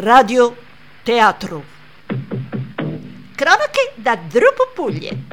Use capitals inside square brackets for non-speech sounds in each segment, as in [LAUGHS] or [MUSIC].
Radio Teatro. Cronache da Drupo Puglie.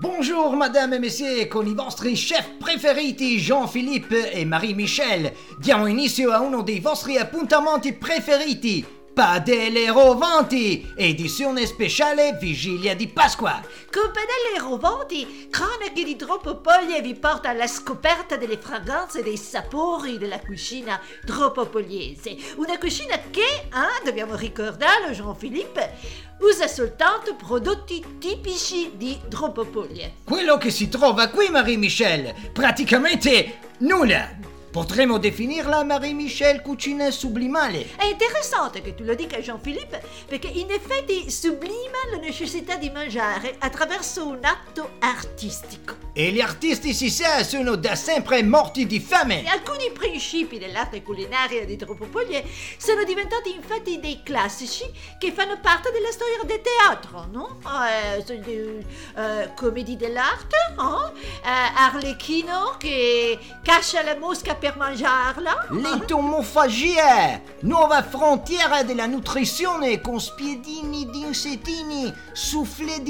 Bonjour madame et messieurs, con i vostri chef preferiti Jean-Philippe e Marie-Michel. Diamo inizio a uno dei vostri appuntamenti preferiti. Padelle Rovanti, edizione speciale Vigilia di Pasqua. Con Padelle Rovanti, cronache di Dropopoglie vi porta alla scoperta delle fragranze e dei sapori della cucina dropopogliese. Una cucina che, ah, dobbiamo ricordarlo Jean-Philippe, usa soltanto prodotti tipici di Dropopoglie. Quello che si trova qui, Marie-Michel, praticamente nulla. Potremmo definirla Marie-Michel cucina sublimale. È interessante che tu lo dica Jean-Philippe perché in effetti sublima la necessità di mangiare attraverso un atto artistico. E gli artisti si sa sono da sempre morti di fame. E alcuni principi dell'arte culinaria di Tropopoglie sono diventati infatti dei classici che fanno parte della storia del teatro, no? Eh, eh, comédie dell'arte, no? eh, Arlecchino che caccia la mosca per permanjar, là. Lito mon fagier Nova frontiera della nutrizione con spiedini d'insettini, soufflé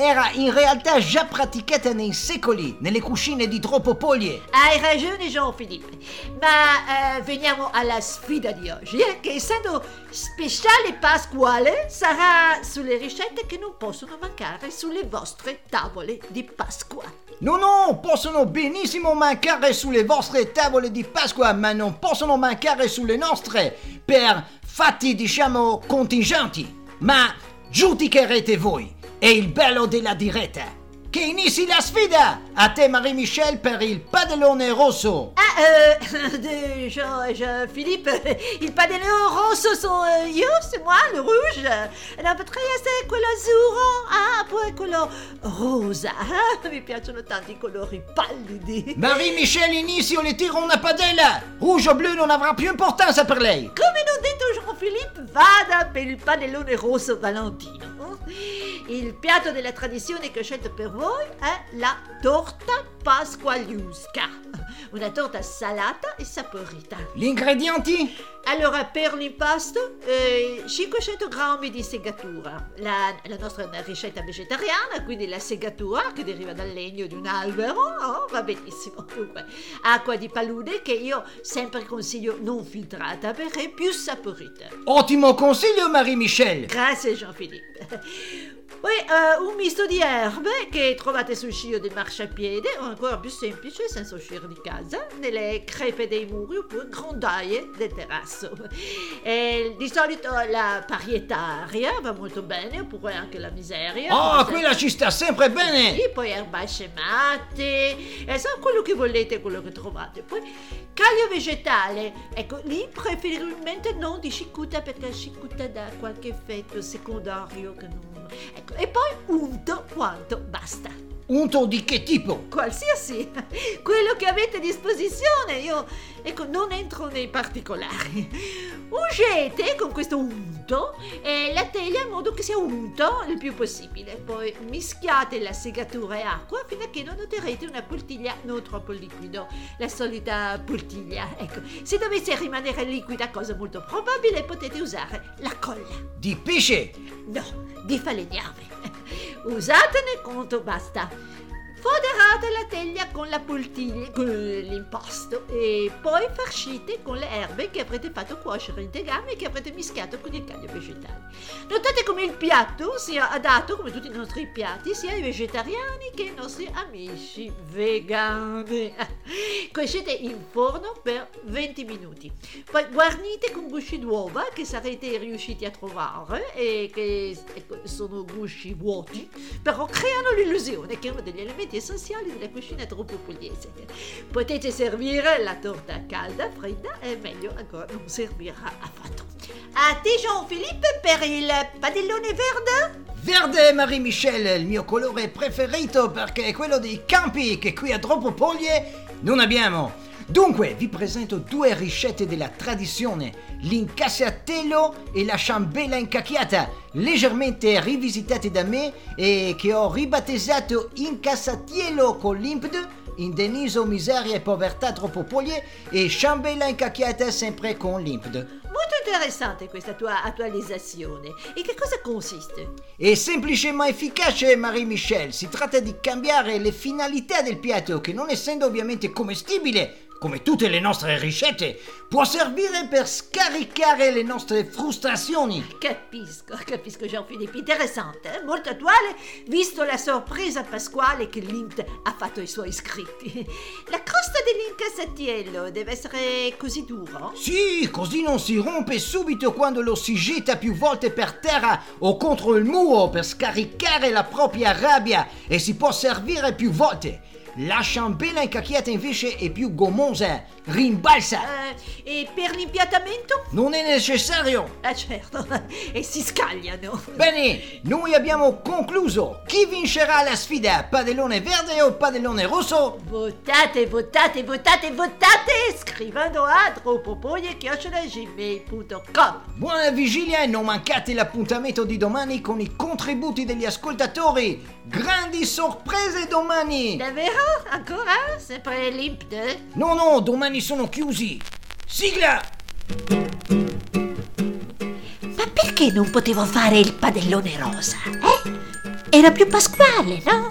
Era in realtà già praticata nei secoli nelle cucine di Tropopoglie. Hai ragione Jean-Philippe, ma eh, veniamo alla sfida di oggi, eh, che essendo speciale pasquale sarà sulle ricette che non possono mancare sulle vostre tavole di Pasqua. No, no, possono benissimo mancare sulle vostre tavole di Pasqua, ma non possono mancare sulle nostre per fatti, diciamo, contingenti. Ma giudicherete voi. È il bello della diretta. Che inizi la sfida! A te Marie-Michel per il padellone rosso. Ah, euh, [LAUGHS] Jean, Jean-Philippe, [LAUGHS] il padellone rosso sono io, c'est moi, le rouge. Non, potrei essere quello azzurro, ah, poi quello rosa. [LAUGHS] Ah, mi piacciono tanto i colori pallidi. Marie-Michel inizio le tiro una padella. Rouge o blu non avrà più importanza per lei. Come non detto Jean-Philippe, vada per il padellone rosso Valentino. Il piatto della tradizione che ho scelto per voi è la torta pasqualiusca, una torta salata e saporita. Gli ingredienti? Allora, per l'impasto, eh, 500 grammi di segatura. La, la nostra ricetta vegetariana, quindi la segatura che deriva dal legno di un albero, oh, va benissimo. Dunque, acqua di palude che io sempre consiglio non filtrata perché è più saporita. Ottimo consiglio, Marie-Michel. Grazie, Jean-Philippe. Poi uh, un misto di erbe che trovate sul scio del marciapiede, o ancora più semplice, senza uscire di casa, nelle crepe dei muri oppure grondaie del terrazzo. E di solito la parietaria va molto bene, oppure anche la miseria. Oh, quella ci sta sempre bene! Sì, poi erbacce matte, so quello che volete, quello che trovate. Poi caglio vegetale, ecco, lì preferibilmente non di cicuta perché la cicuta dà qualche effetto secondario che non... Ecco, e poi unto quanto basta. Unto di che tipo? Qualsiasi, [LAUGHS] quello che avete a disposizione, io ecco, non entro nei particolari. Ungete con questo unto eh, la teglia in modo che sia unto il più possibile. Poi mischiate la segatura e acqua fino a che non otterrete una poltiglia non troppo liquido, la solita poltiglia. Ecco, se dovesse rimanere liquida, cosa molto probabile, potete usare la colla. Di pesce? No, di falegname. Usatene quanto basta. Foderate la teglia con la poltiglia, con l'impasto e poi farcite con le erbe che avrete fatto cuocere in tegame e che avrete mischiato con il caglio vegetale. Notate come il piatto sia adatto, come tutti i nostri piatti, sia ai vegetariani che ai nostri amici vegani. [LAUGHS] Cuocete in forno per 20 minuti. Poi guarnite con gusci d'uova che sarete riusciti a trovare e che ecco, sono gusci vuoti, però creano l'illusione che uno degli elementi essenziali della cucina troppopugliese. Potete servire la torta calda, fredda e meglio ancora non servirà affatto. A te Jean-Philippe per il padellone verde? Verde, Marie-Michel, il mio colore preferito perché è quello dei campi che qui a Tropopoglie non abbiamo. Dunque, vi presento due ricette della tradizione, l'incassatello e la ciambella incacchiata, leggermente rivisitate da me e che ho ribattezzato incassatiello con l'impeto indenizo miseria e povertà troppo poglie e ciambella incacchiata sempre con limpido. Molto interessante questa tua attualizzazione. In che cosa consiste? È semplice ma efficace, Marie-Michel. Si tratta di cambiare le finalità del piatto che non essendo ovviamente commestibile, come tutte le nostre ricette, può servire per scaricare le nostre frustrazioni. Capisco, capisco Jean-Philippe, interessante, eh? molto attuale, visto la sorpresa pasquale che l'Int ha fatto ai suoi iscritti. La crosta dell'incasatiello deve essere così duro? Sì, così non si rompe subito quando lo si getta più volte per terra o contro il muro per scaricare la propria rabbia e si può servire più volte. La ciambella incacchiata invece è più gommosa, rimbalza. Eh, e per l'impiattamento? Non è necessario. Ah certo, [LAUGHS] e si scagliano. Bene, noi abbiamo concluso. Chi vincerà la sfida? Padellone verde o padellone rosso? Votate, votate, votate, votate scrivendo a tropopoglie.gmail.com Buona vigilia e non mancate l'appuntamento di domani con i contributi degli ascoltatori. Grandi sorprese domani! Davvero? Ancora? Sempre limpide? No, no, domani sono chiusi. Sigla! Ma perché non potevo fare il padellone rosa? Eh? Era più pasquale, no?